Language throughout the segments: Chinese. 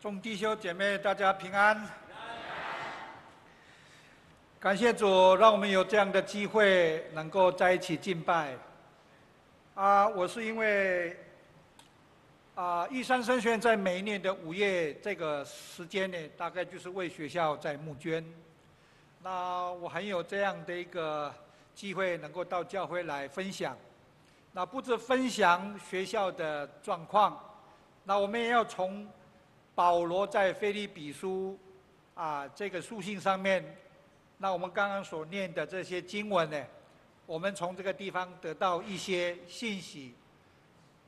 众弟兄姐妹，大家平安。感谢主，让我们有这样的机会，能够在一起敬拜。啊，我是因为啊，玉山神学院在每一年的五月这个时间呢，大概就是为学校在募捐。那我很有这样的一个机会，能够到教会来分享。那不止分享学校的状况，那我们也要从保罗在腓立比书啊这个书信上面。那我们刚刚所念的这些经文呢，我们从这个地方得到一些信息。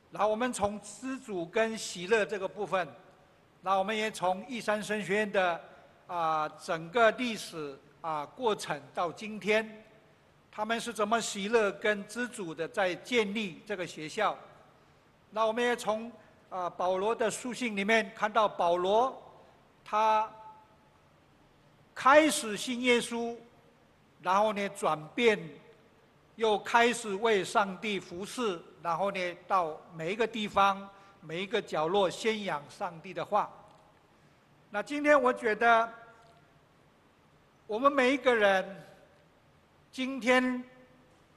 然后我们从知足跟喜乐这个部分，那我们也从一山神学院的啊整个历史啊过程到今天，他们是怎么喜乐跟知足的在建立这个学校。那我们也从啊保罗的书信里面看到保罗他。开始信耶稣，然后呢转变，又开始为上帝服侍，然后呢到每一个地方、每一个角落宣扬上帝的话。那今天我觉得，我们每一个人，今天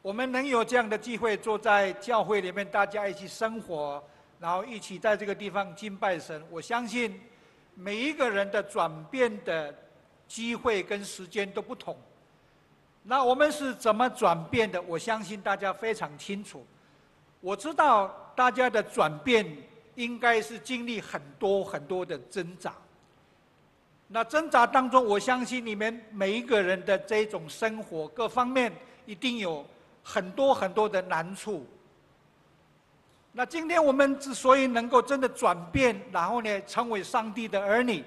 我们能有这样的机会坐在教会里面，大家一起生活，然后一起在这个地方敬拜神。我相信每一个人的转变的。机会跟时间都不同，那我们是怎么转变的？我相信大家非常清楚。我知道大家的转变应该是经历很多很多的挣扎。那挣扎当中，我相信你们每一个人的这种生活各方面一定有很多很多的难处。那今天我们之所以能够真的转变，然后呢，成为上帝的儿女。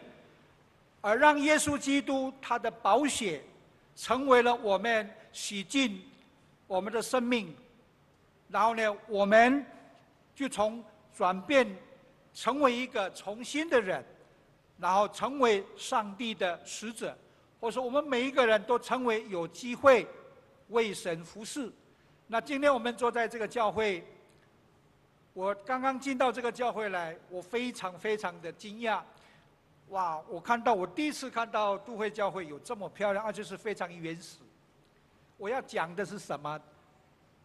而让耶稣基督他的宝血成为了我们洗净我们的生命，然后呢，我们就从转变成为一个重新的人，然后成为上帝的使者，或者说我们每一个人都成为有机会为神服侍。那今天我们坐在这个教会，我刚刚进到这个教会来，我非常非常的惊讶。哇！我看到我第一次看到都会教会有这么漂亮，而且是非常原始。我要讲的是什么？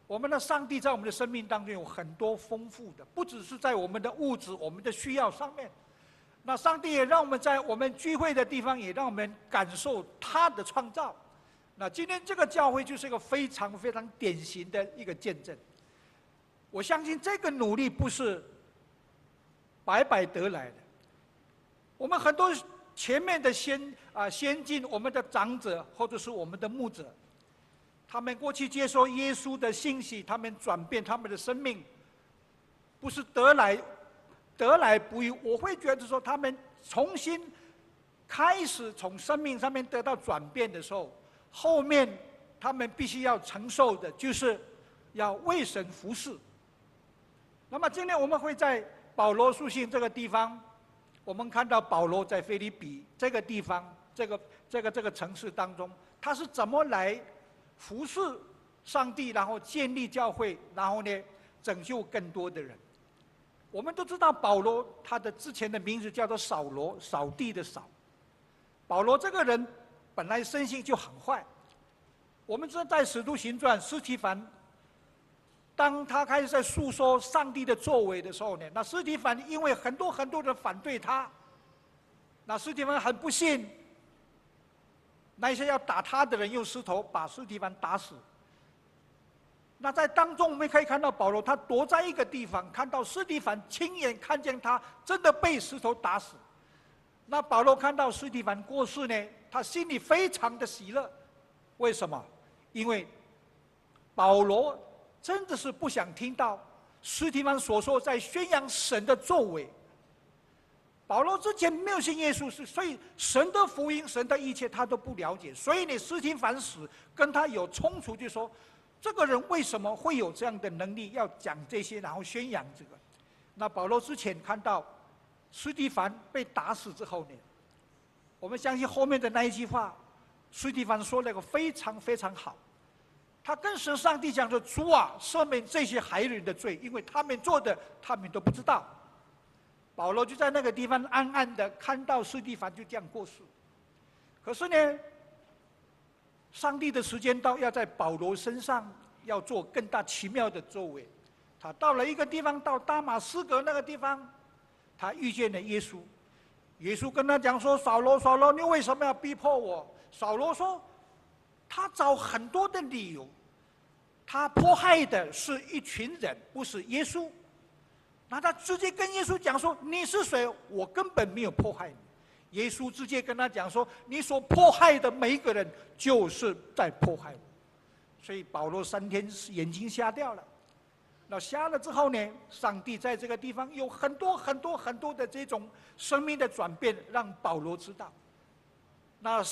我们的上帝在我们的生命当中有很多丰富的，不只是在我们的物质、我们的需要上面。那上帝也让我们在我们聚会的地方，也让我们感受他的创造。那今天这个教会就是一个非常非常典型的一个见证。我相信这个努力不是白白得来的。我们很多前面的先啊先进，我们的长者或者是我们的牧者，他们过去接受耶稣的信息，他们转变他们的生命，不是得来得来不易。我会觉得说，他们重新开始从生命上面得到转变的时候，后面他们必须要承受的就是要为神服侍。那么今天我们会在保罗书信这个地方。我们看到保罗在腓立比这个地方，这个这个这个城市当中，他是怎么来服侍上帝，然后建立教会，然后呢，拯救更多的人。我们都知道保罗他的之前的名字叫做扫罗，扫地的扫。保罗这个人本来生性就很坏。我们知道在使徒行传，司提反。当他开始在诉说上帝的作为的时候呢，那司提反因为很多很多人反对他，那司提反很不幸，那些要打他的人用石头把司提反打死。那在当中我们可以看到保罗，他躲在一个地方，看到斯蒂凡亲眼看见他真的被石头打死。那保罗看到斯蒂凡过世呢，他心里非常的喜乐。为什么？因为保罗。真的是不想听到斯提反所说在宣扬神的作为。保罗之前没有信耶稣，是所以神的福音、神的一切他都不了解。所以你斯提凡死跟他有冲突，就说这个人为什么会有这样的能力要讲这些，然后宣扬这个？那保罗之前看到斯提凡被打死之后呢，我们相信后面的那一句话，斯提凡说那个非常非常好。他跟神上帝讲说：“主啊，赦免这些害人的罪，因为他们做的，他们都不知道。”保罗就在那个地方暗暗的看到司提反就这样过世。可是呢，上帝的时间到，要在保罗身上要做更大奇妙的作为。他到了一个地方，到大马士革那个地方，他遇见了耶稣。耶稣跟他讲说：“扫罗，扫罗，你为什么要逼迫我？”扫罗说：“他找很多的理由，他迫害的是一群人，不是耶稣。那他直接跟耶稣讲说：‘你是谁？我根本没有迫害你。’耶稣直接跟他讲说：‘你所迫害的每一个人，就是在迫害我。’所以保罗三天眼睛瞎掉了。”那瞎了之后呢？上帝在这个地方有很多很多很多的这种生命的转变，让保罗知道。那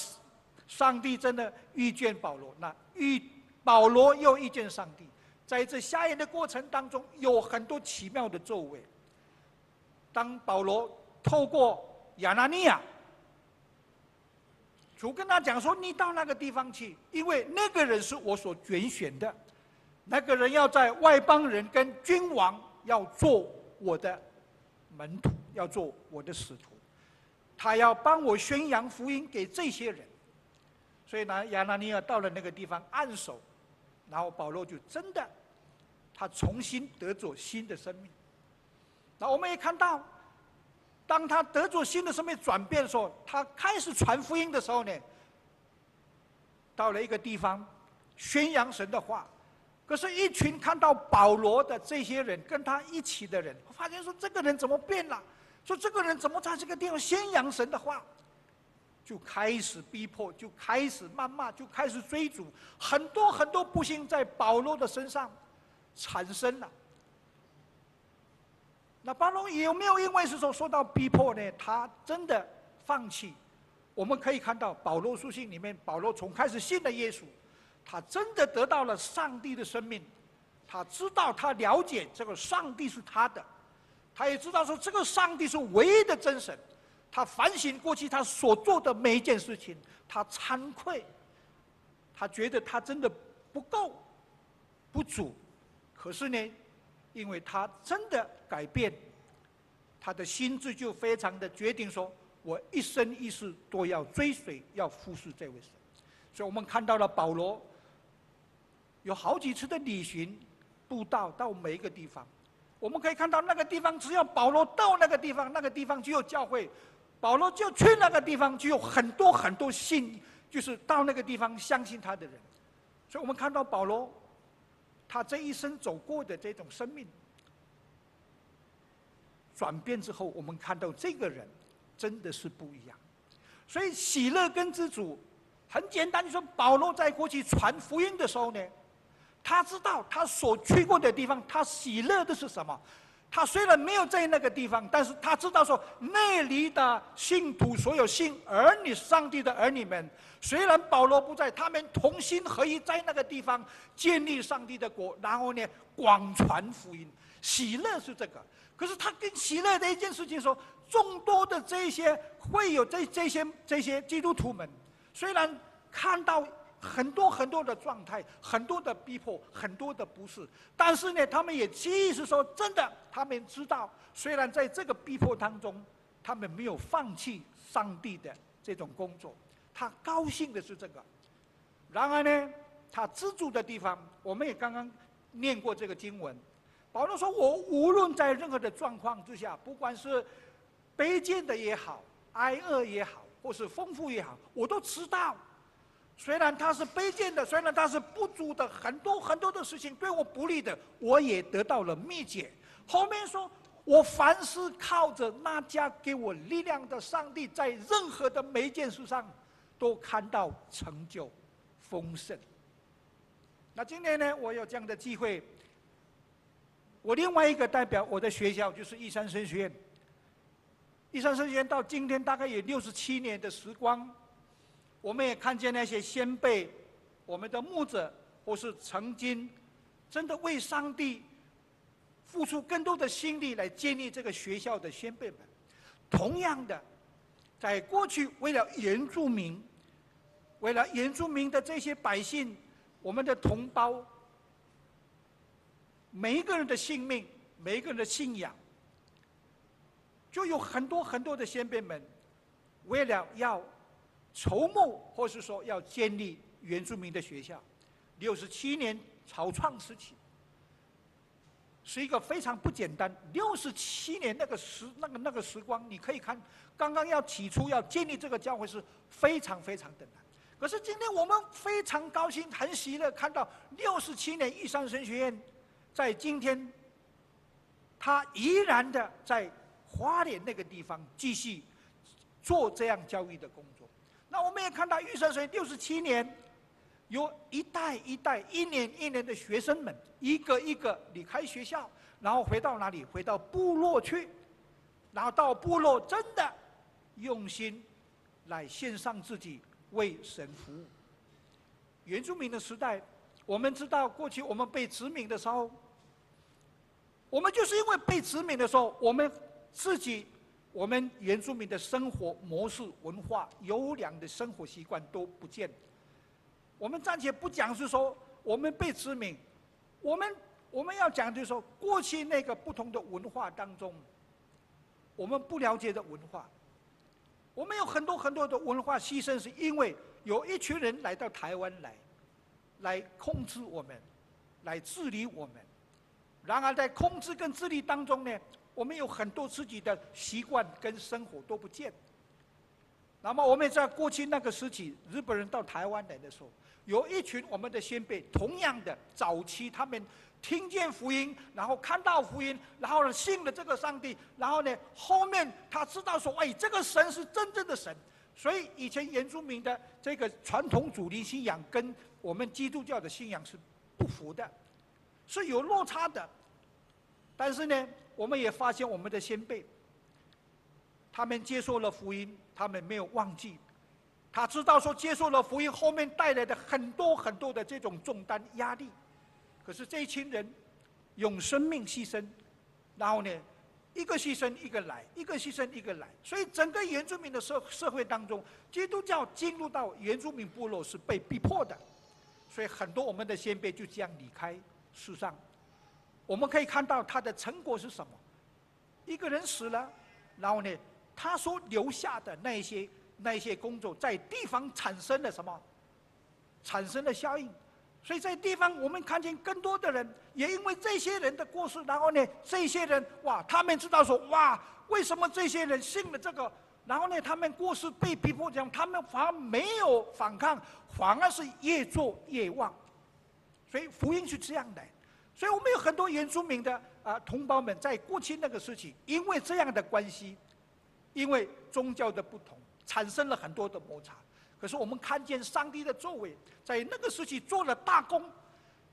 上帝真的遇见保罗，那遇保罗又遇见上帝，在这瞎眼的过程当中，有很多奇妙的作为。当保罗透过亚拿尼亚，主跟他讲说：“你到那个地方去，因为那个人是我所拣选的。”那个人要在外邦人跟君王要做我的门徒，要做我的使徒，他要帮我宣扬福音给这些人。所以呢，亚拿尼亚到了那个地方按手，然后保罗就真的，他重新得着新的生命。那我们也看到，当他得着新的生命转变的时候，他开始传福音的时候呢，到了一个地方宣扬神的话。可是，一群看到保罗的这些人，跟他一起的人，发现说这个人怎么变了？说这个人怎么在这个地方宣扬神的话？就开始逼迫，就开始谩骂，就开始追逐，很多很多不幸在保罗的身上产生了。那保罗有没有因为是说受到逼迫呢？他真的放弃？我们可以看到保罗书信里面，保罗从开始信了耶稣。他真的得到了上帝的生命，他知道，他了解这个上帝是他的，他也知道说这个上帝是唯一的真神。他反省过去他所做的每一件事情，他惭愧，他觉得他真的不够，不足。可是呢，因为他真的改变，他的心智就非常的决定说，我一生一世都要追随，要服侍这位神。所以我们看到了保罗。有好几次的旅行、步道到每一个地方，我们可以看到那个地方，只要保罗到那个地方，那个地方就有教会；保罗就去那个地方，就有很多很多信，就是到那个地方相信他的人。所以我们看到保罗，他这一生走过的这种生命转变之后，我们看到这个人真的是不一样。所以喜乐跟知足，很简单，你说保罗在过去传福音的时候呢。他知道他所去过的地方，他喜乐的是什么？他虽然没有在那个地方，但是他知道说那里的信徒，所有信儿女、上帝的儿女们，虽然保罗不在，他们同心合一在那个地方建立上帝的国，然后呢广传福音。喜乐是这个，可是他更喜乐的一件事情说，众多的这些会有这这些这些基督徒们，虽然看到。很多很多的状态，很多的逼迫，很多的不是。但是呢，他们也其实说真的，他们知道，虽然在这个逼迫当中，他们没有放弃上帝的这种工作。他高兴的是这个。然而呢，他知足的地方，我们也刚刚念过这个经文。保罗说：“我无论在任何的状况之下，不管是卑贱的也好，挨饿也好，或是丰富也好，我都知道。”虽然他是卑贱的，虽然他是不足的，很多很多的事情对我不利的，我也得到了秘诀。后面说，我凡是靠着那家给我力量的上帝，在任何的每一件事上都看到成就丰盛。那今天呢，我有这样的机会，我另外一个代表我的学校就是义山神学院。义山神学院到今天大概有六十七年的时光。我们也看见那些先辈，我们的牧者，或是曾经真的为上帝付出更多的心力来建立这个学校的先辈们，同样的，在过去为了原住民，为了原住民的这些百姓，我们的同胞，每一个人的性命，每一个人的信仰，就有很多很多的先辈们，为了要筹募，或是说要建立原住民的学校，六十七年草创时期，是一个非常不简单。六十七年那个时那个那个时光，你可以看，刚刚要起初要建立这个教会是非常非常的难。可是今天我们非常高兴、很喜乐，看到六十七年玉山神学院在今天，他依然的在花莲那个地方继续做这样教育的工作。那我们也看到玉山神六十七年，有一代一代、一年一年的学生们，一个一个离开学校，然后回到哪里？回到部落去，然后到部落真的用心来献上自己。为神服务。原住民的时代，我们知道过去我们被殖民的时候，我们就是因为被殖民的时候，我们自己，我们原住民的生活模式、文化、优良的生活习惯都不见。我们暂且不讲是说我们被殖民，我们我们要讲就是说过去那个不同的文化当中，我们不了解的文化。我们有很多很多的文化牺牲，是因为有一群人来到台湾来，来控制我们，来治理我们。然而在控制跟治理当中呢，我们有很多自己的习惯跟生活都不见。那么我们在过去那个时期，日本人到台湾来的时候，有一群我们的先辈，同样的早期他们。听见福音，然后看到福音，然后呢信了这个上帝，然后呢后面他知道说，哎，这个神是真正的神。所以以前原住民的这个传统主力信仰跟我们基督教的信仰是不符的，是有落差的。但是呢，我们也发现我们的先辈，他们接受了福音，他们没有忘记，他知道说接受了福音后面带来的很多很多的这种重担压力。可是这一群人用生命牺牲，然后呢，一个牺牲一个来，一个牺牲一个来，所以整个原住民的社社会当中，基督教进入到原住民部落是被逼迫的，所以很多我们的先辈就这样离开世上。我们可以看到他的成果是什么？一个人死了，然后呢，他所留下的那些那些工作，在地方产生了什么？产生了效应。所以在地方，我们看见更多的人，也因为这些人的过世，然后呢，这些人哇，他们知道说哇，为什么这些人信了这个？然后呢，他们过世被逼迫这样，他们反而没有反抗，反而是越做越旺。所以福音是这样的。所以我们有很多原住民的啊同胞们，在过去那个时期，因为这样的关系，因为宗教的不同，产生了很多的摩擦。可是我们看见上帝的作为，在那个时期做了大功。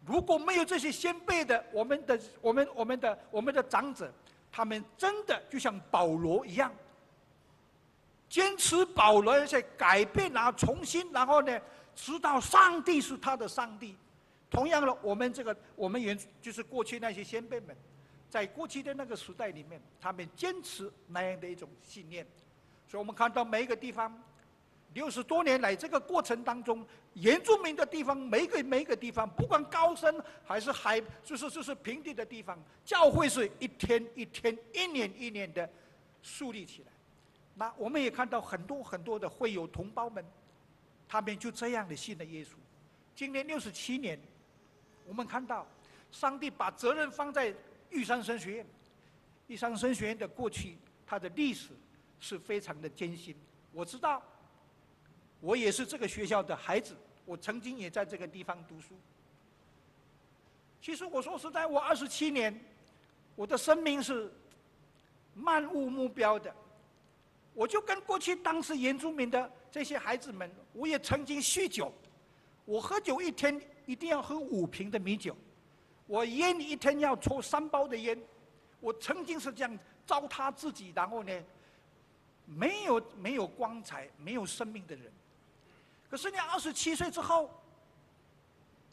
如果没有这些先辈的，我们的、我们、我们的、我们的长者，他们真的就像保罗一样，坚持保罗在改变啊，重新，然后呢，知道上帝是他的上帝。同样的，我们这个我们原就是过去那些先辈们，在过去的那个时代里面，他们坚持那样的一种信念。所以我们看到每一个地方。六十多年来，这个过程当中，原住民的地方，每一个每一个地方，不管高山还是海，就是就是平地的地方，教会是一天一天、一年一年的树立起来。那我们也看到很多很多的会友同胞们，他们就这样的信了耶稣。今年六十七年，我们看到上帝把责任放在玉山神学院。玉山神学院的过去，它的历史是非常的艰辛。我知道。我也是这个学校的孩子，我曾经也在这个地方读书。其实我说实在，我二十七年，我的生命是漫无目标的。我就跟过去当时原住民的这些孩子们，我也曾经酗酒。我喝酒一天一定要喝五瓶的米酒，我烟一天要抽三包的烟。我曾经是这样糟蹋自己，然后呢，没有没有光彩、没有生命的人。可是你二十七岁之后，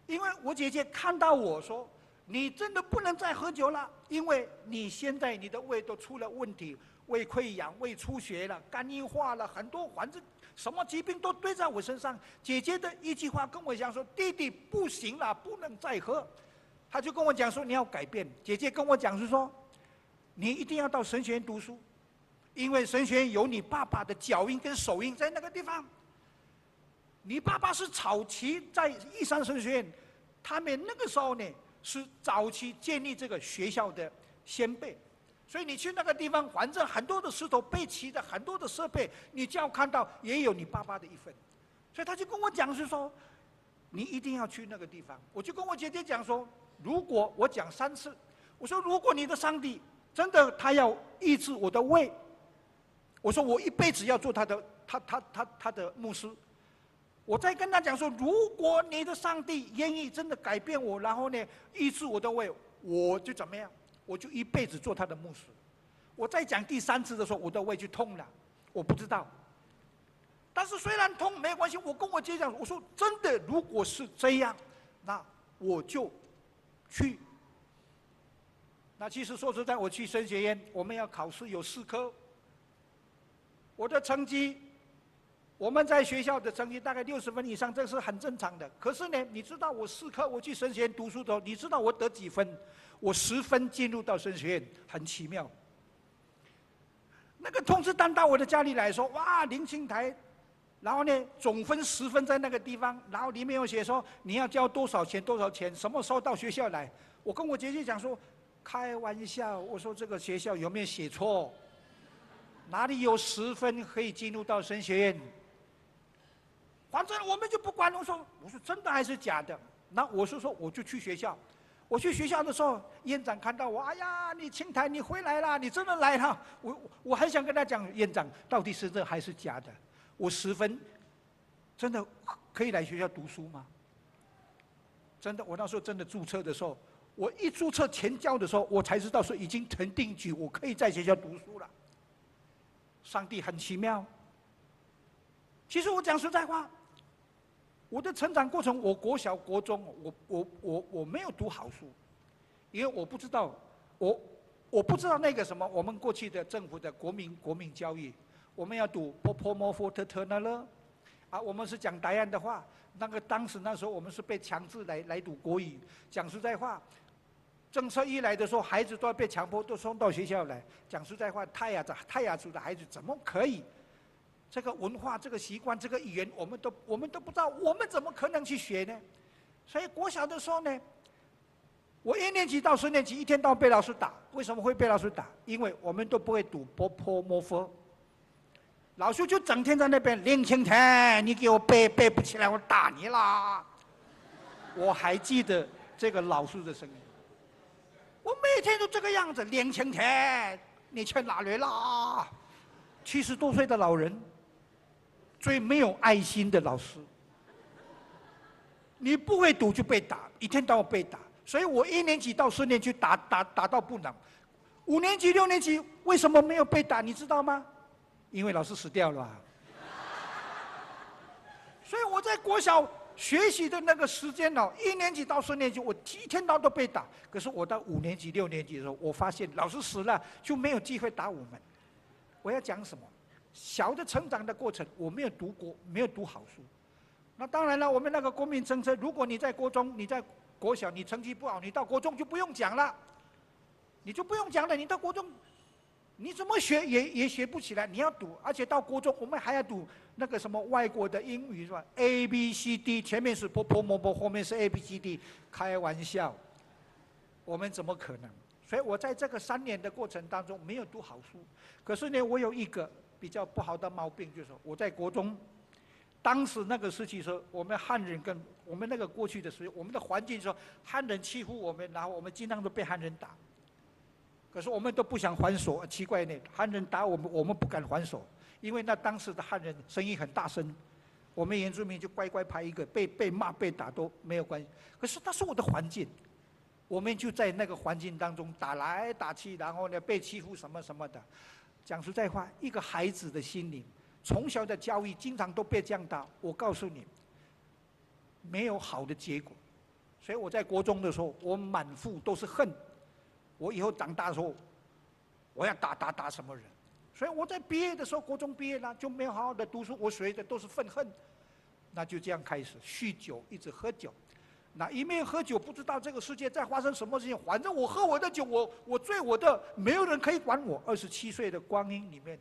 因为我姐姐看到我说，你真的不能再喝酒了，因为你现在你的胃都出了问题，胃溃疡、胃出血了，肝硬化了，很多反正什么疾病都堆在我身上。姐姐的一句话跟我讲说：“弟弟不行了，不能再喝。”他就跟我讲说：“你要改变。”姐姐跟我讲是说：“你一定要到神学院读书。”因为神学院有你爸爸的脚印跟手印在那个地方。你爸爸是早期在义山神学院，他们那个时候呢是早期建立这个学校的先辈，所以你去那个地方，反正很多的石头备齐的很多的设备，你就要看到也有你爸爸的一份。所以他就跟我讲是说，你一定要去那个地方。我就跟我姐姐讲说，如果我讲三次，我说如果你的上帝真的他要医治我的胃。我说我一辈子要做他的，他他他他的牧师。我再跟他讲说，如果你的上帝愿意真的改变我，然后呢医治我的胃，我就怎么样？我就一辈子做他的牧师。我再讲第三次的时候，我的胃就痛了，我不知道。但是虽然痛没关系，我跟我姐讲，我说真的，如果是这样，那我就去。那其实说实在，我去升学院，我们要考试有四科。我的成绩，我们在学校的成绩大概六十分以上，这是很正常的。可是呢，你知道我四科我去神学院读书的时候，你知道我得几分？我十分进入到神学院，很奇妙。那个通知单到我的家里来说，哇，林清台，然后呢，总分十分在那个地方，然后里面有写说你要交多少钱多少钱，什么时候到学校来？我跟我姐姐讲说，开玩笑，我说这个学校有没有写错？哪里有十分可以进入到神学院？反正我们就不管了。我说，我说真的还是假的？那我是说，我就去学校。我去学校的时候，院长看到我，哎呀，你清台，你回来了，你真的来了。我我还想跟他讲，院长到底是真还是假的？我十分，真的可以来学校读书吗？真的，我那时候真的注册的时候，我一注册钱交的时候，我才知道说已经成定局，我可以在学校读书了。上帝很奇妙。其实我讲实在话，我的成长过程，我国小、国中，我我我我没有读好书，因为我不知道，我我不知道那个什么，我们过去的政府的国民国民教育，我们要读波泼摩佛特特那勒，啊，我们是讲答案的话，那个当时那时候我们是被强制来来读国语，讲实在话。政策一来的时候，孩子都要被强迫都送到学校来。讲实在话，泰雅的泰雅族的孩子怎么可以？这个文化、这个习惯、这个语言，我们都我们都不知道，我们怎么可能去学呢？所以国小的时候呢，我一年级到十年级，一天到被老师打。为什么会被老师打？因为我们都不会读波泼摩佛。老师就整天在那边林清田，你给我背背不起来，我打你啦！我还记得这个老师的声音。我每天都这个样子，连青天，你去哪里啦？七十多岁的老人，最没有爱心的老师。你不会读就被打，一天到晚被打，所以我一年级到四年级打打打到不能。五年级六年级为什么没有被打？你知道吗？因为老师死掉了。所以我在国小。学习的那个时间呢，一年级到四年级，我一天到晚都被打。可是我到五年级、六年级的时候，我发现老师死了，就没有机会打我们。我要讲什么？小的成长的过程，我没有读过，没有读好书。那当然了，我们那个国民政策，如果你在国中、你在国小，你成绩不好，你到国中就不用讲了，你就不用讲了，你到国中。你怎么学也也学不起来，你要读，而且到国中我们还要读那个什么外国的英语是吧？A B C D 前面是波泼摩佛，后面是 A B C D，开玩笑，我们怎么可能？所以我在这个三年的过程当中没有读好书，可是呢，我有一个比较不好的毛病，就是我在国中，当时那个时期说我们汉人跟我们那个过去的时候，我们的环境说汉人欺负我们，然后我们经常都被汉人打。可是我们都不想还手，奇怪呢，汉人打我们，我们不敢还手，因为那当时的汉人声音很大声，我们原住民就乖乖排一个，被被骂被打都没有关系。可是那是我的环境，我们就在那个环境当中打来打去，然后呢被欺负什么什么的。讲实在话，一个孩子的心灵，从小的教育经常都被这样打，我告诉你，没有好的结果。所以我在国中的时候，我满腹都是恨。我以后长大的时候，我要打打打什么人？所以我在毕业的时候，国中毕业了，就没有好好的读书，我学的都是愤恨，那就这样开始酗酒，一直喝酒。那一面喝酒，不知道这个世界在发生什么事情。反正我喝我的酒，我我醉我的，没有人可以管我。二十七岁的光阴里面，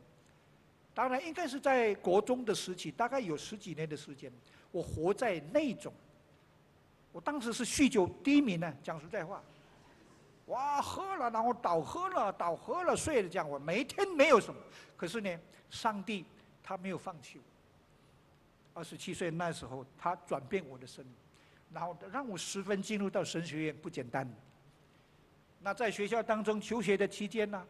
当然应该是在国中的时期，大概有十几年的时间，我活在那种。我当时是酗酒低迷呢，讲实在话。哇，喝了然后倒，喝了倒，喝了睡了，这样我每天没有什么。可是呢，上帝他没有放弃我。二十七岁那时候，他转变我的生命。然后让我十分进入到神学院不简单。那在学校当中求学的期间呢，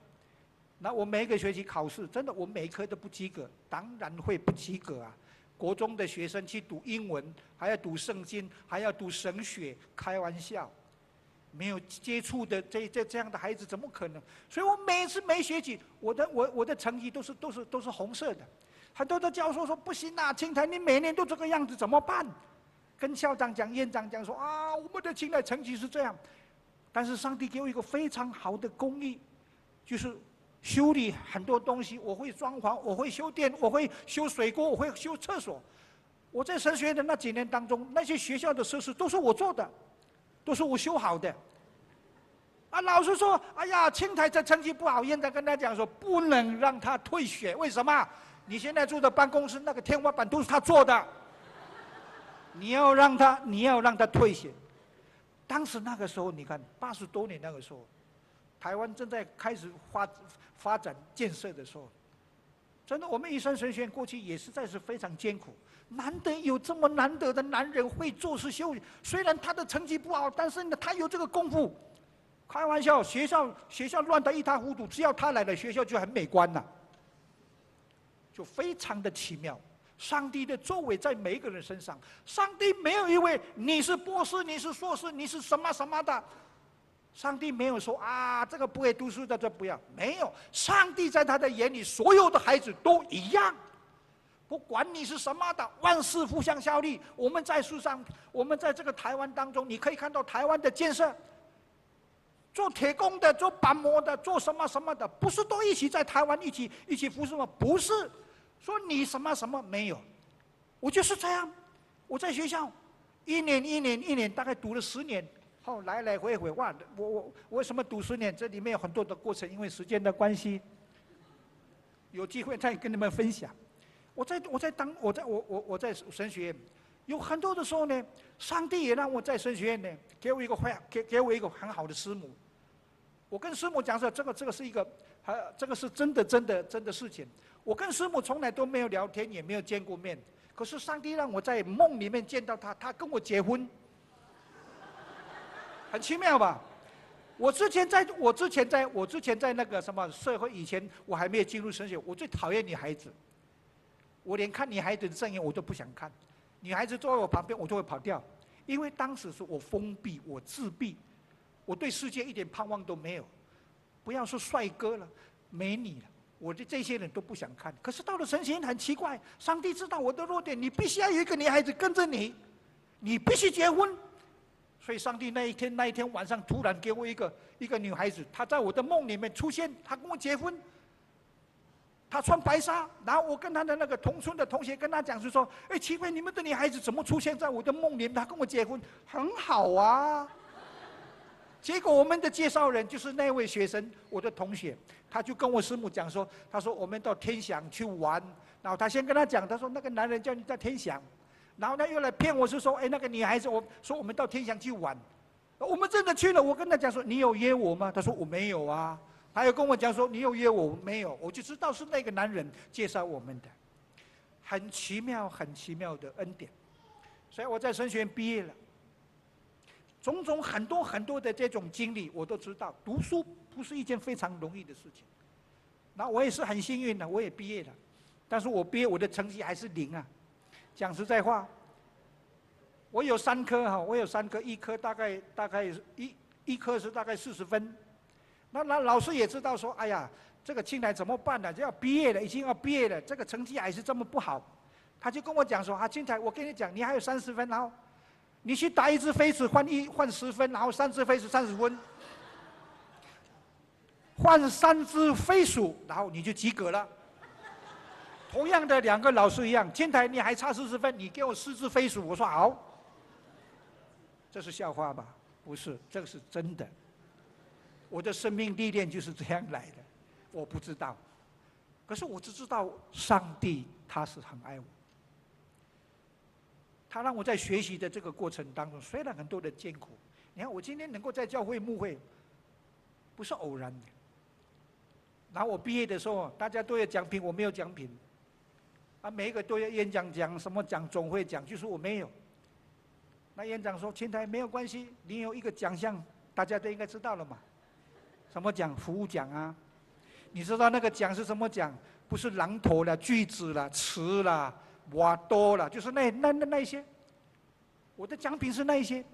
那我每一个学期考试，真的我每一科都不及格，当然会不及格啊。国中的学生去读英文，还要读圣经，还要读神学，开玩笑，没有接触的这这这样的孩子怎么可能？所以我每次每学期，我的我我的成绩都是都是都是红色的。很多的教授说不行啊，清台你每年都这个样子怎么办？跟校长讲、院长讲说啊，我们的青台成绩是这样，但是上帝给我一个非常好的工艺，就是修理很多东西。我会装潢，我会修电，我会修水沟，我会修厕所。我在神学院的那几年当中，那些学校的设施都是我做的，都是我修好的。啊，老师说，哎呀，青台这成绩不好，院长跟他讲说，不能让他退学。为什么？你现在住的办公室那个天花板都是他做的。你要让他，你要让他退学。当时那个时候，你看八十多年那个时候，台湾正在开始发发展建设的时候，真的，我们一生神学过去也实在是非常艰苦。难得有这么难得的男人会做事修，虽然他的成绩不好，但是呢，他有这个功夫。开玩笑，学校学校乱得一塌糊涂，只要他来了，学校就很美观了，就非常的奇妙。上帝的作为在每一个人身上，上帝没有因为你是博士，你是硕士，你是什么什么的，上帝没有说啊，这个不会读书的这不要，没有，上帝在他的眼里，所有的孩子都一样，不管你是什么的，万事互相效力。我们在书上，我们在这个台湾当中，你可以看到台湾的建设，做铁工的，做板模的，做什么什么的，不是都一起在台湾一起一起服侍吗？不是。说你什么什么没有，我就是这样。我在学校一年一年一年，大概读了十年，后来来回回，哇！我我我为什么读十年？这里面有很多的过程，因为时间的关系，有机会再跟你们分享。我在我在当我在我我我在神学院，有很多的时候呢，上帝也让我在神学院呢，给我一个会给给我一个很好的师母。我跟师母讲说，这个这个是一个，还这个是真的真的真的事情。我跟师母从来都没有聊天，也没有见过面。可是上帝让我在梦里面见到他，他跟我结婚，很奇妙吧？我之前在我之前在我之前在那个什么社会以前，我还没有进入神学，我最讨厌女孩子。我连看女孩子的正眼我都不想看，女孩子坐在我旁边，我就会跑掉，因为当时是我封闭，我自闭，我对世界一点盼望都没有。不要说帅哥了，美女了。我的这些人都不想看，可是到了神学院很奇怪，上帝知道我的弱点，你必须要有一个女孩子跟着你，你必须结婚。所以上帝那一天那一天晚上突然给我一个一个女孩子，她在我的梦里面出现，她跟我结婚。她穿白纱，然后我跟她的那个同村的同学跟她讲是说，哎，奇怪，你们的女孩子怎么出现在我的梦里？她跟我结婚，很好啊。结果我们的介绍人就是那位学生，我的同学，他就跟我师母讲说，他说我们到天祥去玩，然后他先跟他讲，他说那个男人叫你在天祥，然后他又来骗我是说，哎，那个女孩子，我说我们到天祥去玩，我们真的去了，我跟他讲说，你有约我吗？他说我没有啊，他又跟我讲说，你有约我没有？我就知道是那个男人介绍我们的，很奇妙很奇妙的恩典，所以我在神学院毕业了。种种很多很多的这种经历，我都知道。读书不是一件非常容易的事情。那我也是很幸运的，我也毕业了。但是我毕业，我的成绩还是零啊。讲实在话，我有三科哈，我有三科，一科大概大概一一科是大概四十分。那那老师也知道说，哎呀，这个进来怎么办呢？就要毕业了，已经要毕业了，这个成绩还是这么不好。他就跟我讲说，啊，青台，我跟你讲，你还有三十分，然后。你去打一只飞鼠，换一换十分，然后三只飞鼠三十分，换三只飞鼠，然后你就及格了。同样的两个老师一样，天台你还差四十分，你给我四只飞鼠，我说好。这是笑话吧？不是，这个是真的。我的生命历练就是这样来的。我不知道，可是我只知道上帝他是很爱我。他让我在学习的这个过程当中，虽然很多的艰苦，你看我今天能够在教会牧会，不是偶然的。然后我毕业的时候，大家都有奖品，我没有奖品。啊，每一个都要演讲奖，什么奖总会奖，就是我没有。那院长说：“前台没有关系，你有一个奖项，大家都应该知道了嘛。什么奖？服务奖啊。你知道那个奖是什么奖？不是榔头了、锯子了、尺了、我多了，就是那那那那些。我的奖品是那一些。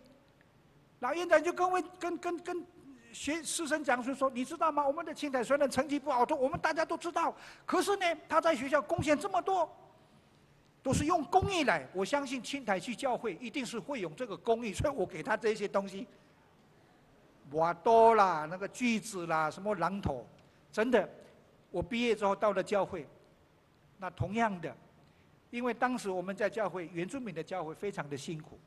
老院长就跟我跟跟跟学师生讲述说：你知道吗？我们的青台虽然成绩不好，我们大家都知道。可是呢，他在学校贡献这么多。”都是用公益来，我相信青台去教会一定是会用这个公益，所以我给他这些东西，我多啦，那个锯子啦，什么榔头，真的，我毕业之后到了教会，那同样的，因为当时我们在教会原住民的教会非常的辛苦，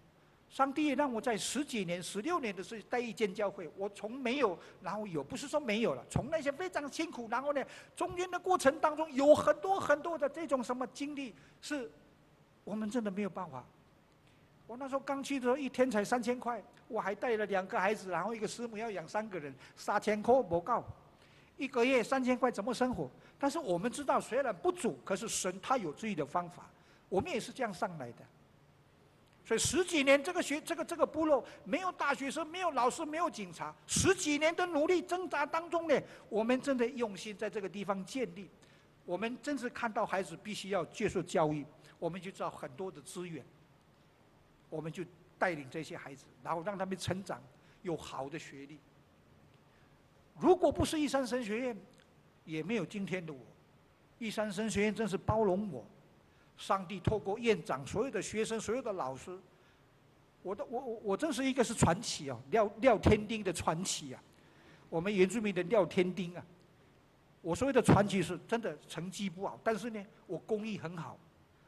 上帝也让我在十几年、十六年的时候带一间教会，我从没有，然后有，不是说没有了，从那些非常辛苦，然后呢，中间的过程当中有很多很多的这种什么经历是。我们真的没有办法。我那时候刚去的时候，一天才三千块，我还带了两个孩子，然后一个师母要养三个人，三千块不够，一个月三千块怎么生活？但是我们知道，虽然不足，可是神他有自己的方法。我们也是这样上来的。所以十几年，这个学这个这个部落没有大学生，没有老师，没有警察，十几年的努力挣扎当中呢，我们真的用心在这个地方建立。我们真是看到孩子必须要接受教育。我们就找很多的资源，我们就带领这些孩子，然后让他们成长，有好的学历。如果不是一山神学院，也没有今天的我。一山神学院真是包容我，上帝透过院长、所有的学生、所有的老师，我的我我我真是一个是传奇啊，廖廖天丁的传奇啊，我们原住民的廖天丁啊。我所谓的传奇是真的成绩不好，但是呢，我工艺很好。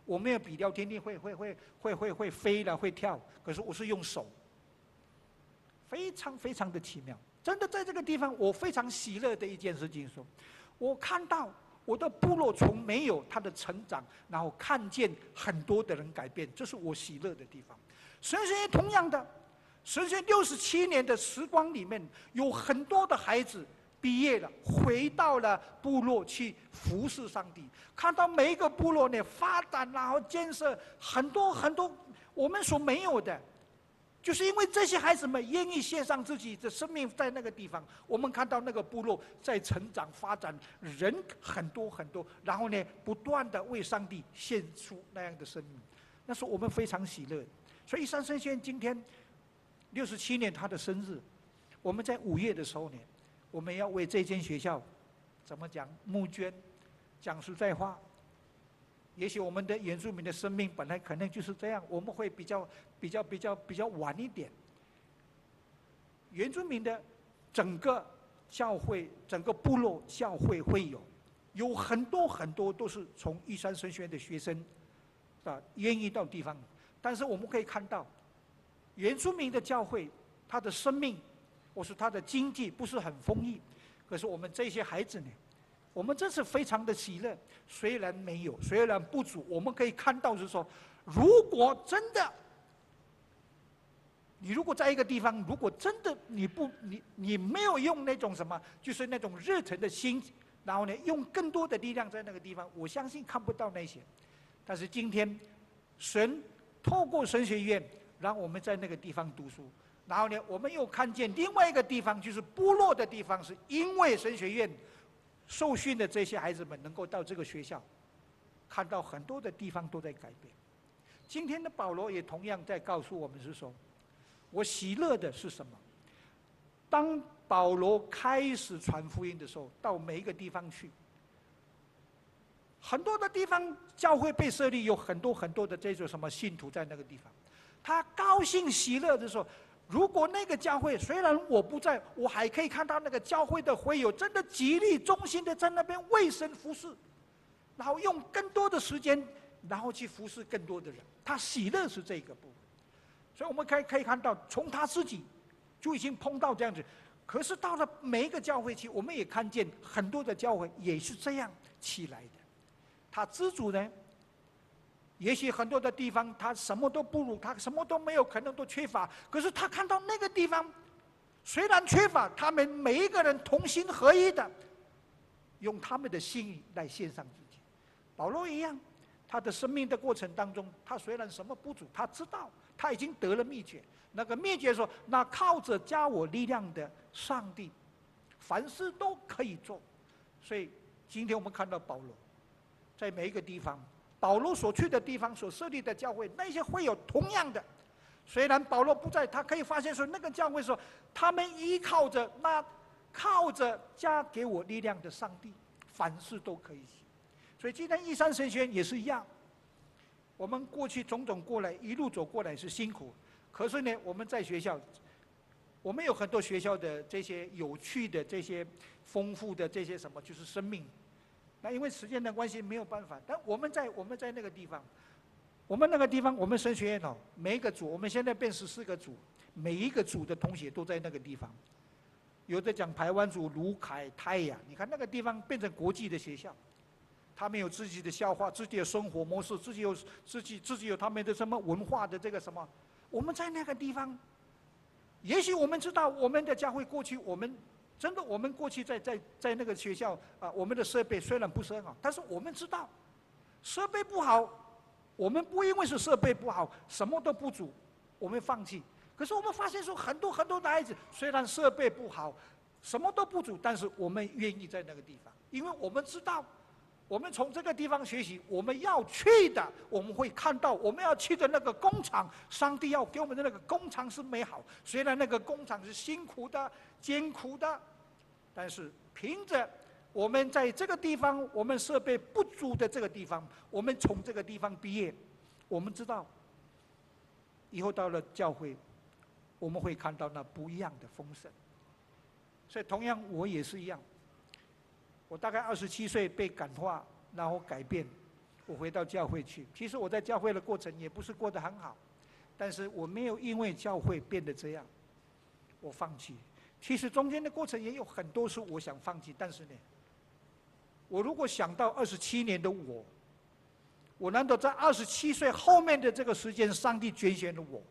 我没有比廖天丁会会会会会会飞了会跳，可是我是用手，非常非常的奇妙。真的在这个地方，我非常喜乐的一件事情说，我看到我的部落从没有他的成长，然后看见很多的人改变，这是我喜乐的地方。神学院同样的，神学院六十七年的时光里面，有很多的孩子。毕业了，回到了部落去服侍上帝，看到每一个部落呢发展，然后建设很多很多我们所没有的，就是因为这些孩子们愿意献上自己的生命在那个地方，我们看到那个部落在成长发展，人很多很多，然后呢不断的为上帝献出那样的生命，那是我们非常喜乐。所以三生先今天六十七年他的生日，我们在五月的时候呢。我们要为这间学校怎么讲募捐？讲实在话，也许我们的原住民的生命本来可能就是这样，我们会比较比较比较比较晚一点。原住民的整个教会、整个部落教会会有有很多很多都是从玉山神学院的学生啊，愿意到地方。但是我们可以看到，原住民的教会，他的生命。或是他的经济不是很丰裕，可是我们这些孩子呢，我们真是非常的喜乐。虽然没有，虽然不足，我们可以看到是说，如果真的，你如果在一个地方，如果真的你不你你没有用那种什么，就是那种热忱的心，然后呢，用更多的力量在那个地方，我相信看不到那些。但是今天，神透过神学院，让我们在那个地方读书。然后呢，我们又看见另外一个地方，就是部落的地方，是因为神学院受训的这些孩子们能够到这个学校，看到很多的地方都在改变。今天的保罗也同样在告诉我们是说，我喜乐的是什么？当保罗开始传福音的时候，到每一个地方去，很多的地方教会被设立，有很多很多的这种什么信徒在那个地方，他高兴喜乐的时候。如果那个教会虽然我不在，我还可以看到那个教会的会友真的极力忠心的在那边为神服侍，然后用更多的时间，然后去服侍更多的人。他喜乐是这个部分。所以我们可以可以看到，从他自己就已经碰到这样子。可是到了每一个教会去，我们也看见很多的教会也是这样起来的。他知足呢，也许很多的地方他什么都不如，他什么都没有，可能都缺乏。可是他看到那个地方，虽然缺乏，他们每一个人同心合一的，用他们的心意来献上自己。保罗一样，他的生命的过程当中，他虽然什么不足，他知道他已经得了秘诀。那个秘诀说：“那靠着加我力量的上帝，凡事都可以做。”所以今天我们看到保罗，在每一个地方，保罗所去的地方所设立的教会，那些会有同样的。虽然保罗不在，他可以发现说，那个教会说，他们依靠着那靠着加给我力量的上帝，凡事都可以行。所以今天一三神学也是一样，我们过去种种过来，一路走过来是辛苦。可是呢，我们在学校，我们有很多学校的这些有趣的、这些丰富的这些什么，就是生命。那因为时间的关系，没有办法。但我们在我们在那个地方，我们那个地方，我们神学院哦，每一个组，我们现在变十四个组，每一个组的同学都在那个地方。有的讲台湾组、卢凯、泰雅，你看那个地方变成国际的学校，他们有自己的消化、自己的生活模式，自己有自己自己有他们的什么文化的这个什么。我们在那个地方，也许我们知道我们的教会过去，我们真的我们过去在在在那个学校啊，我们的设备虽然不是很好，但是我们知道设备不好，我们不因为是设备不好，什么都不足，我们放弃。可是我们发现说，很多很多的孩子虽然设备不好，什么都不足，但是我们愿意在那个地方，因为我们知道。我们从这个地方学习，我们要去的，我们会看到我们要去的那个工厂，上帝要给我们的那个工厂是美好。虽然那个工厂是辛苦的、艰苦的，但是凭着我们在这个地方，我们设备不足的这个地方，我们从这个地方毕业，我们知道以后到了教会，我们会看到那不一样的丰盛。所以，同样我也是一样。我大概二十七岁被感化，然后改变，我回到教会去。其实我在教会的过程也不是过得很好，但是我没有因为教会变得这样，我放弃。其实中间的过程也有很多是我想放弃，但是呢，我如果想到二十七年的我，我难道在二十七岁后面的这个时间，上帝捐献了我，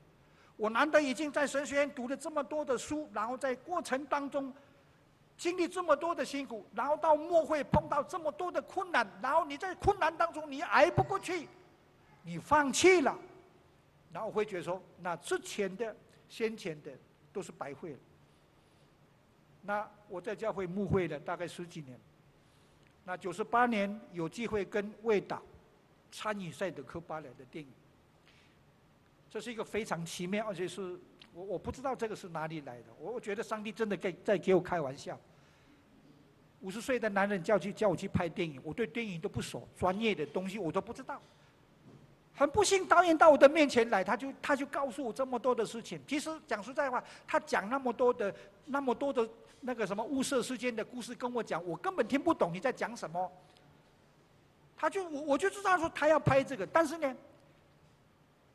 我难得已经在神学院读了这么多的书，然后在过程当中。经历这么多的辛苦，然后到末会碰到这么多的困难，然后你在困难当中你挨不过去，你放弃了，然后会觉得说，那之前的、先前的都是白费了。那我在教会牧会了大概十几年，那九十八年有机会跟魏导参与赛德克巴莱的电影，这是一个非常奇妙，而且是。我我不知道这个是哪里来的，我我觉得上帝真的在在给我开玩笑。五十岁的男人叫去叫我去拍电影，我对电影都不熟，专业的东西我都不知道。很不幸，导演到我的面前来，他就他就告诉我这么多的事情。其实讲实在话，他讲那么多的那么多的那个什么雾社事件的故事跟我讲，我根本听不懂你在讲什么。他就我我就知道说他要拍这个，但是呢，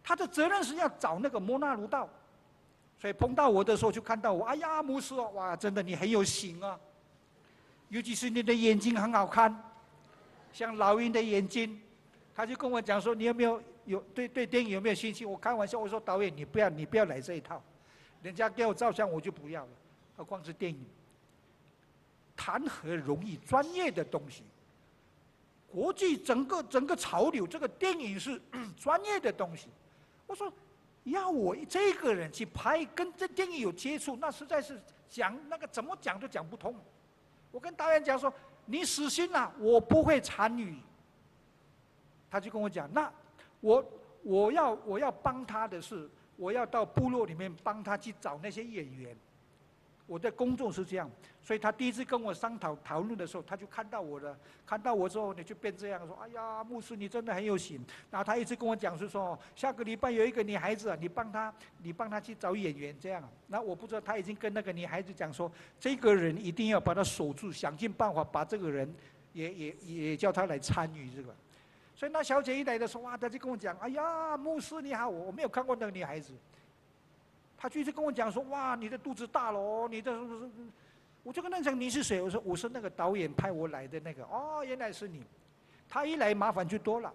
他的责任是要找那个摩纳鲁道。所以碰到我的时候，就看到我，哎呀，牧师，哇，真的你很有型啊！尤其是你的眼睛很好看，像老鹰的眼睛。他就跟我讲说，你有没有有对对电影有没有兴趣？我开玩笑，我说导演，你不要你不要来这一套，人家给我照相我就不要了。何况是电影，谈何容易？专业的东西，国际整个整个潮流，这个电影是 专业的东西。我说。要我这个人去拍，跟这电影有接触，那实在是讲那个怎么讲都讲不通。我跟导演讲说：“你死心了，我不会参与。”他就跟我讲：“那我我要我要帮他的是，我要到部落里面帮他去找那些演员。”我的工作是这样，所以他第一次跟我商讨讨论的时候，他就看到我了，看到我之后，你就变这样说：“哎呀，牧师，你真的很有心。”然后他一直跟我讲是说：“下个礼拜有一个女孩子，你帮她，你帮她去找演员这样。”那我不知道他已经跟那个女孩子讲说，这个人一定要把他守住，想尽办法把这个人也也也叫他来参与这个。所以那小姐一来的时候，哇，他就跟我讲：“哎呀，牧师你好，我我没有看过那个女孩子。”他就一直跟我讲说：“哇，你的肚子大了哦，你的……”我就跟他讲：“你是谁？”我说：“我是那个导演派我来的那个。”哦，原来是你。他一来麻烦就多了。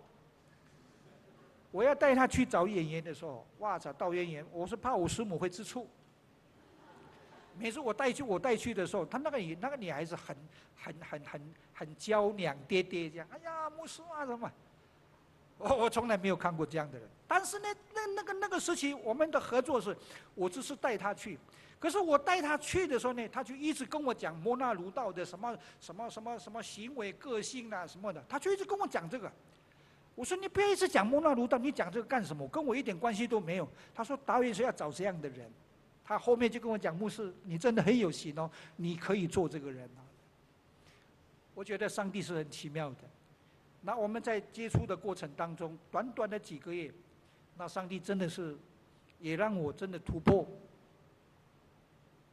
我要带他去找演员的时候，哇，找导演员，我是怕我师母会吃醋。每次我带去，我带去的时候，他那个女那个女孩子很很很很很娇娘爹爹这样，哎呀，牧师啊什么，我我从来没有看过这样的人。但是呢，那那个那个时期，我们的合作是，我只是带他去，可是我带他去的时候呢，他就一直跟我讲摩纳鲁道的什么什么什么什么行为个性啊什么的，他就一直跟我讲这个。我说你不要一直讲摩纳鲁道，你讲这个干什么？跟我一点关系都没有。他说导演是要找这样的人。他后面就跟我讲：“牧师，你真的很有心哦，你可以做这个人啊。”我觉得上帝是很奇妙的。那我们在接触的过程当中，短短的几个月，那上帝真的是也让我真的突破，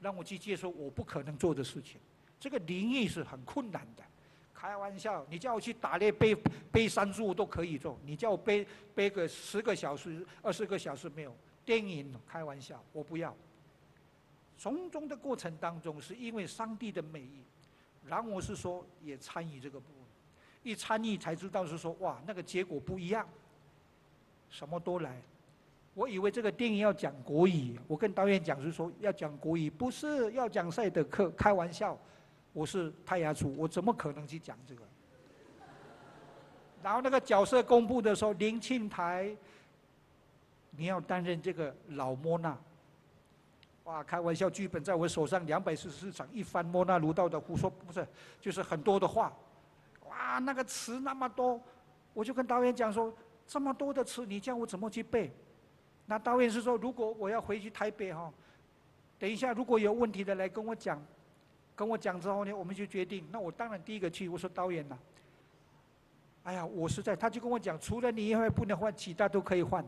让我去接受我不可能做的事情。这个灵异是很困难的，开玩笑，你叫我去打猎背背山猪我都可以做，你叫我背背个十个小时、二十个小时没有。电影开玩笑，我不要。从中的过程当中，是因为上帝的美意，然后我是说也参与这个部，一参与才知道是说哇，那个结果不一样，什么都来。我以为这个电影要讲国语，我跟导演讲是说要讲国语，不是要讲赛德克，开玩笑，我是泰雅族，我怎么可能去讲这个？然后那个角色公布的时候，林庆台，你要担任这个老莫娜。哇，开玩笑，剧本在我手上，两百四十四场，一翻摩纳鲁道的胡说，不是，就是很多的话。哇，那个词那么多，我就跟导演讲说，这么多的词，你叫我怎么去背？那导演是说，如果我要回去台北哈，等一下如果有问题的来跟我讲，跟我讲之后呢，我们就决定。那我当然第一个去，我说导演呐，哎呀，我实在，他就跟我讲，除了你以外不能换，其他都可以换。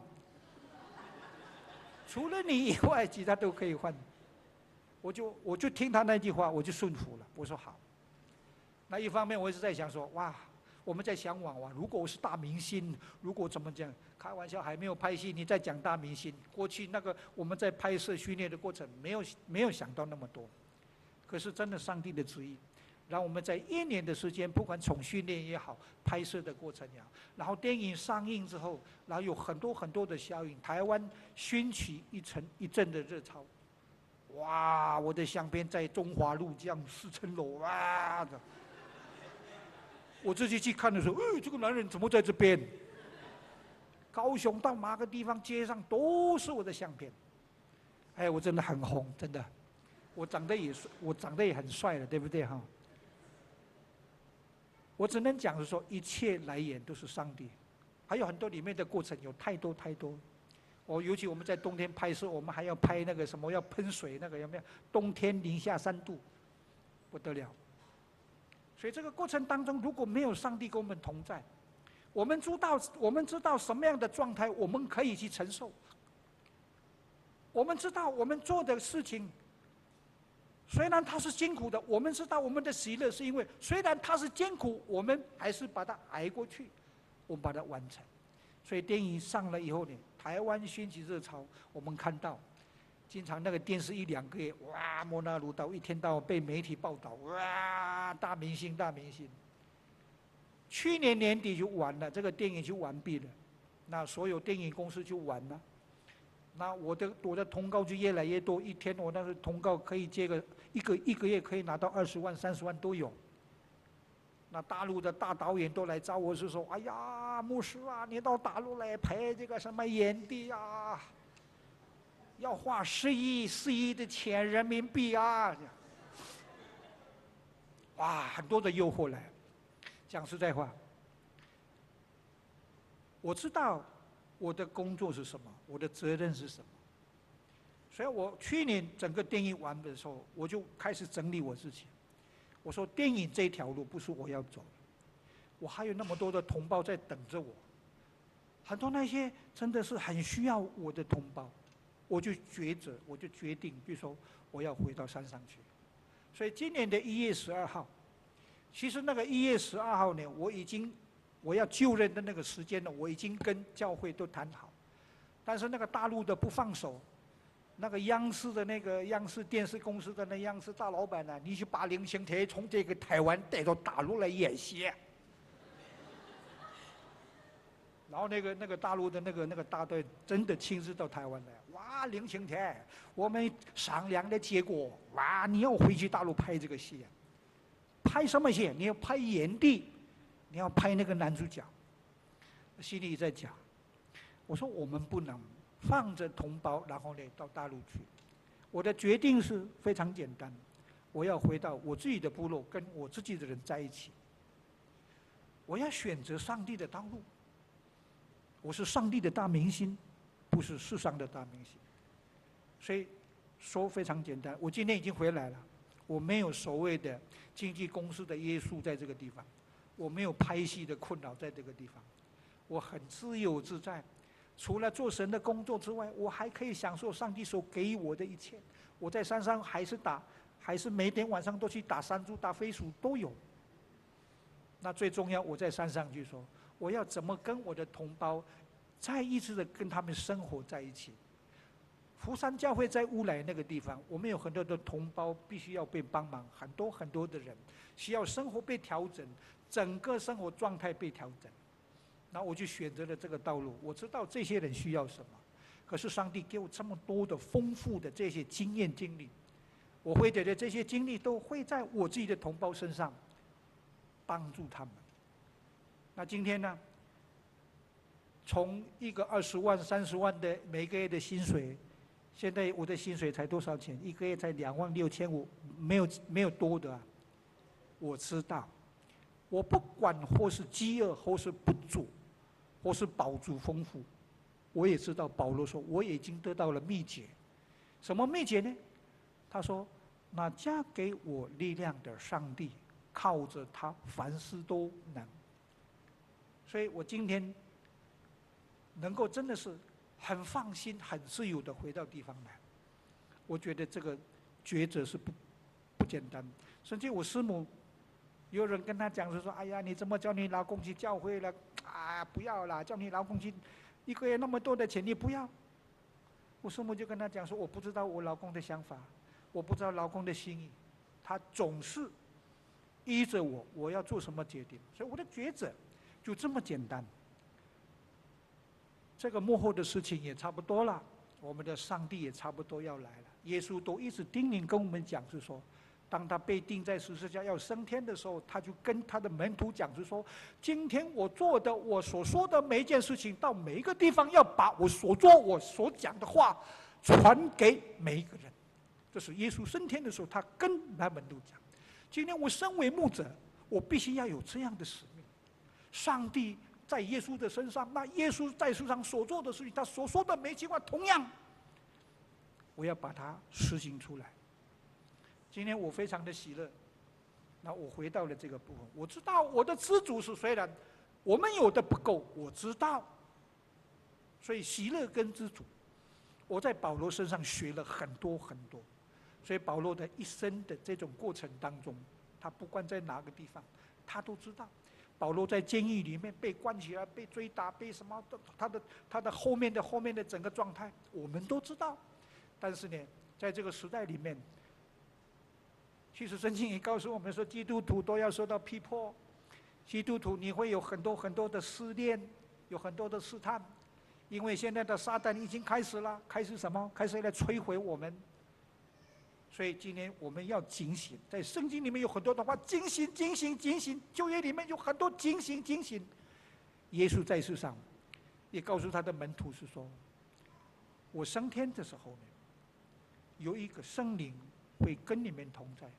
除了你以外，其他都可以换。我就我就听他那句话，我就顺服了。我说好。那一方面，我一直在想说，哇，我们在向往哇，如果我是大明星，如果怎么讲？开玩笑，还没有拍戏，你在讲大明星。过去那个我们在拍摄训练的过程，没有没有想到那么多。可是真的，上帝的旨意。让我们在一年的时间，不管从训练也好，拍摄的过程也好，然后电影上映之后，然后有很多很多的效应，台湾掀起一层一阵的热潮。哇！我的相片在中华路这样四层楼哇的，我自己去看的时候，哎，这个男人怎么在这边？高雄到哪个地方街上都是我的相片。哎，我真的很红，真的。我长得也帅，我长得也很帅了，对不对哈？我只能讲是说，一切来源都是上帝，还有很多里面的过程有太多太多。哦，尤其我们在冬天拍摄，我们还要拍那个什么要喷水那个有没有？冬天零下三度，不得了。所以这个过程当中，如果没有上帝跟我们同在，我们知道我们知道什么样的状态我们可以去承受，我们知道我们做的事情。虽然它是辛苦的，我们知道我们的喜乐是因为虽然它是艰苦，我们还是把它挨过去，我们把它完成。所以电影上了以后呢，台湾掀起热潮，我们看到，经常那个电视一两个月，哇，摩纳鲁道一天到晚被媒体报道，哇，大明星大明星。去年年底就完了，这个电影就完毕了，那所有电影公司就完了。那我的我的通告就越来越多，一天我那个通告可以接个一个一个月可以拿到二十万三十万都有。那大陆的大导演都来找我是说，哎呀，牧师啊，你到大陆来拍这个什么演的呀？要花十亿十亿的钱人民币啊！哇，很多的诱惑来。讲实在话，我知道。我的工作是什么？我的责任是什么？所以我去年整个电影完的时候，我就开始整理我自己。我说电影这条路不是我要走，我还有那么多的同胞在等着我，很多那些真的是很需要我的同胞，我就抉择，我就决定，比如说我要回到山上去。所以今年的一月十二号，其实那个一月十二号呢，我已经。我要就任的那个时间呢，我已经跟教会都谈好，但是那个大陆的不放手，那个央视的那个央视电视公司的那央视大老板呢、你去把林庆泰从这个台湾带到大陆来演戏。然后那个那个大陆的那个那个大队真的亲自到台湾来，哇，林庆泰，我们商量的结果，哇，你要回去大陆拍这个戏啊？拍什么戏？你要拍炎帝，你要拍那个男主角。心里在讲，我说我们不能放着同胞，然后呢到大陆去。我的决定是非常简单，我要回到我自己的部落，跟我自己的人在一起。我要选择上帝的道路。我是上帝的大明星，不是世上的大明星。所以说非常简单，我今天已经回来了，我没有所谓的经纪公司的约束在这个地方，我没有拍戏的困扰在这个地方，我很自由自在。除了做神的工作之外，我还可以享受上帝所给予我的一切。我在山上还是打，还是每天晚上都去打山猪、打飞鼠都有。那最重要，我在山上去说。我要怎么跟我的同胞再一次的跟他们生活在一起？福山教会在乌来那个地方，我们有很多的同胞必须要被帮忙，很多很多的人需要生活被调整，整个生活状态被调整。那我就选择了这个道路。我知道这些人需要什么，可是上帝给我这么多的丰富的这些经验经历，我会觉得这些经历都会在我自己的同胞身上帮助他们。那今天呢？从一个二十万、三十万的每个月的薪水，现在我的薪水才多少钱？一个月才两万六千五，没有没有多的啊。我知道，我不管或是饥饿，或是不足，或是饱足丰富，我也知道。保罗说，我已经得到了秘诀。什么秘诀呢？他说：“那加给我力量的上帝，靠着他，凡事都能。”所以我今天能够真的是很放心、很自由的回到地方来，我觉得这个抉择是不不简单。甚至我师母，有人跟他讲说说：“哎呀，你怎么叫你老公去教会了？啊，不要啦，叫你老公去，一个月那么多的钱，你不要。”我师母就跟他讲说：“我不知道我老公的想法，我不知道老公的心意，他总是依着我，我要做什么决定，所以我的抉择。”就这么简单，这个幕后的事情也差不多了，我们的上帝也差不多要来了。耶稣都一直叮咛跟我们讲，是说，当他被钉在十字架要升天的时候，他就跟他的门徒讲，是说，今天我做的，我所说的每一件事情，到每一个地方要把我所做、我所讲的话传给每一个人。这是耶稣升天的时候，他跟他门徒讲，今天我身为牧者，我必须要有这样的使命。上帝在耶稣的身上，那耶稣在世上所做的事情，他所说的每句话，同样，我要把它实行出来。今天我非常的喜乐，那我回到了这个部分，我知道我的知足是虽然我们有的不够，我知道，所以喜乐跟知足，我在保罗身上学了很多很多，所以保罗的一生的这种过程当中，他不管在哪个地方，他都知道。保罗在监狱里面被关起来，被追打，被什么的？他的他的后面的后面的整个状态，我们都知道。但是呢，在这个时代里面，其实圣经也告诉我们说，基督徒都要受到逼迫，基督徒你会有很多很多的试炼，有很多的试探，因为现在的撒旦已经开始了，开始什么？开始来摧毁我们。所以今天我们要警醒，在圣经里面有很多的话，警醒、警醒、警醒。旧约里面有很多警醒、警醒。耶稣在世上也告诉他的门徒是说：“我升天的时候呢，有一个圣灵会跟你们同在，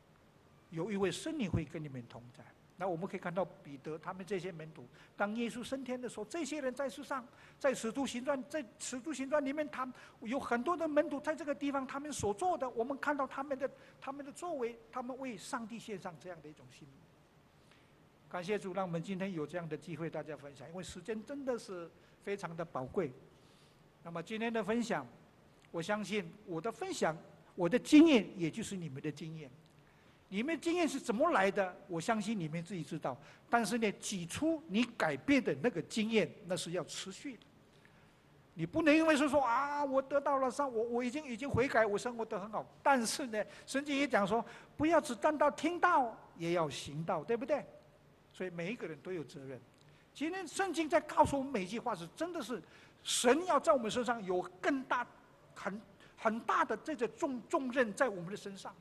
有一位圣灵会跟你们同在。”那我们可以看到彼得他们这些门徒，当耶稣升天的时候，这些人在世上，在使徒行传，在使徒行传里面，他有很多的门徒在这个地方，他们所做的，我们看到他们的他们的作为，他们为上帝献上这样的一种心。感谢主，让我们今天有这样的机会大家分享，因为时间真的是非常的宝贵。那么今天的分享，我相信我的分享，我的经验，也就是你们的经验。你们经验是怎么来的？我相信你们自己知道。但是呢，起初你改变的那个经验，那是要持续的。你不能因为是说啊，我得到了上，我我已经已经悔改，我生活得很好。但是呢，圣经也讲说，不要只单到听到，也要行道，对不对？所以每一个人都有责任。今天圣经在告诉我们每一句话是真的是，神要在我们身上有更大、很很大的这个重重任在我们的身上，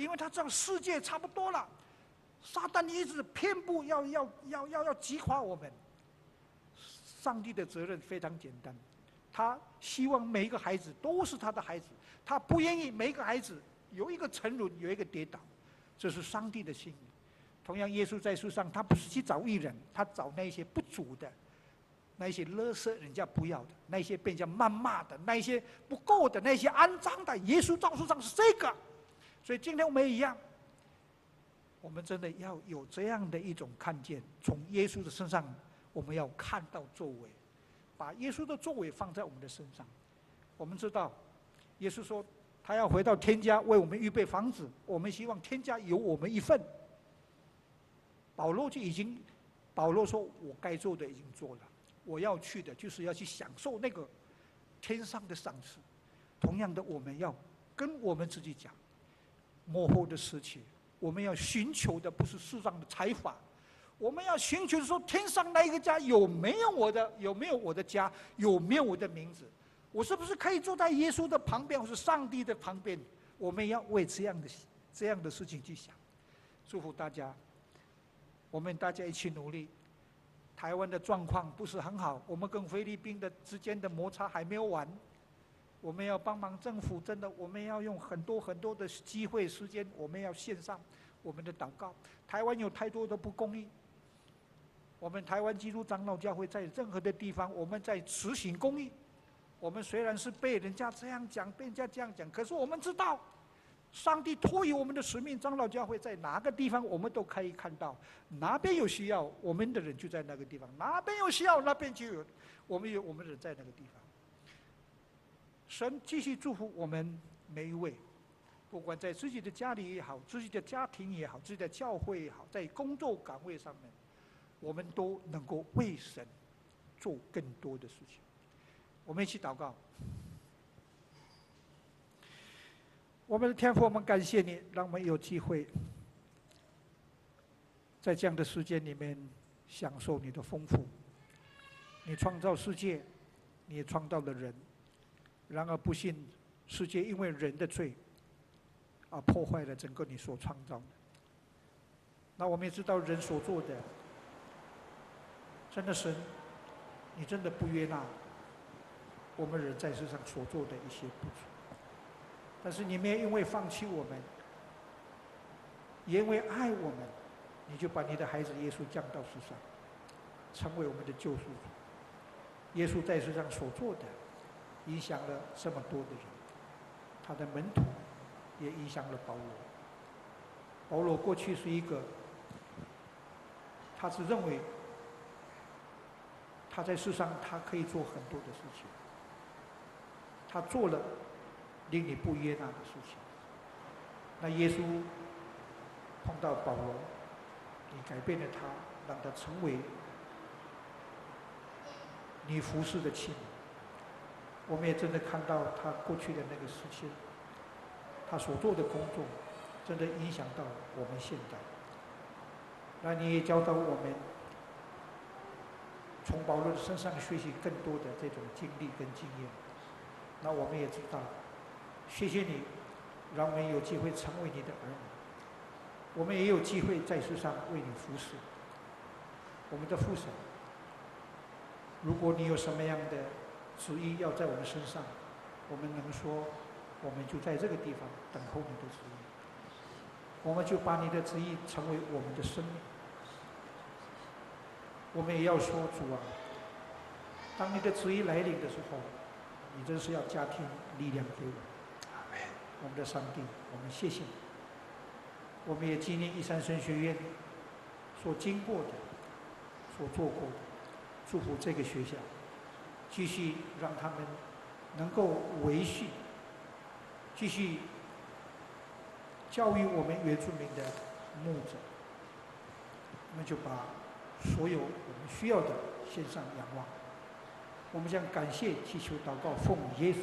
因为他知道世界差不多了，撒旦一直偏不要要要要要击垮我们。上帝的责任非常简单。他希望每一个孩子都是他的孩子，他不愿意每一个孩子有一个沉沦，有一个跌倒，这是上帝的心意。同样，耶稣在世上，他不是去找艺人，他找那些不足的，那些勒索人家不要的，那些被人家谩骂的，那些不够的，那些肮脏的。耶稣在世上是这个，所以今天我们也一样，我们真的要有这样的一种看见，从耶稣的身上，我们要看到作为。把耶稣的作为放在我们的身上，我们知道，耶稣说他要回到天家为我们预备房子，我们希望天家有我们一份。保罗就已经，保罗说我该做的已经做了，我要去的就是要去享受那个天上的赏赐。同样的，我们要跟我们自己讲，幕后的事情，我们要寻求的不是世上的财宝。我们要寻求说，天上那一个家有没有我的？有没有我的家？有没有我的名字？我是不是可以坐在耶稣的旁边，或是上帝的旁边？我们要为这样的这样的事情去想。祝福大家，我们大家一起努力。台湾的状况不是很好，我们跟菲律宾的之间的摩擦还没有完。我们要帮忙政府，真的，我们要用很多很多的机会时间，我们要献上我们的祷告。台湾有太多的不公义。我们台湾基督长老教会在任何的地方，我们在执行公义。我们虽然是被人家这样讲，被人家这样讲，可是我们知道，上帝托予我们的使命，长老教会在哪个地方，我们都可以看到，哪边有需要，我们的人就在那个地方；哪边有需要，那边就有我们有我们人在那个地方。神继续祝福我们每一位，不管在自己的家里也好，自己的家庭也好，自己的教会也好，在工作岗位上面。我们都能够为神做更多的事情。我们一起祷告。我们的天父，我们感谢你，让我们有机会在这样的时间里面享受你的丰富。你创造世界，你也创造了人。然而不幸，世界因为人的罪而破坏了整个你所创造的。那我们也知道人所做的。真的神，你真的不悦纳我们人在世上所做的一些不足，但是你没有因为放弃我们，因为爱我们，你就把你的孩子耶稣降到世上，成为我们的救赎主。耶稣在世上所做的，影响了这么多的人，他的门徒也影响了保罗。保罗过去是一个，他是认为。他在世上，他可以做很多的事情。他做了令你不悦纳的事情。那耶稣碰到保罗，你改变了他，让他成为你服侍的器皿。我们也真的看到他过去的那个事情，他所做的工作，真的影响到我们现在。那你也教导我们。从保罗身上学习更多的这种经历跟经验，那我们也知道，谢谢你，让我们有机会成为你的儿女，我们也有机会在世上为你服侍。我们的父神，如果你有什么样的旨意要在我们身上，我们能说，我们就在这个地方等候你的旨意，我们就把你的旨意成为我们的生命。我们也要说主啊，当你的旨意来临的时候，你真是要加添力量给我。我们的上帝，我们谢谢你。我们也纪念一山神学院所经过的、所做过的，祝福这个学校，继续让他们能够维系，继续教育我们原住民的牧者。我们就把。所有我们需要的，献上仰望，我们将感谢、祈求、祷告，奉耶稣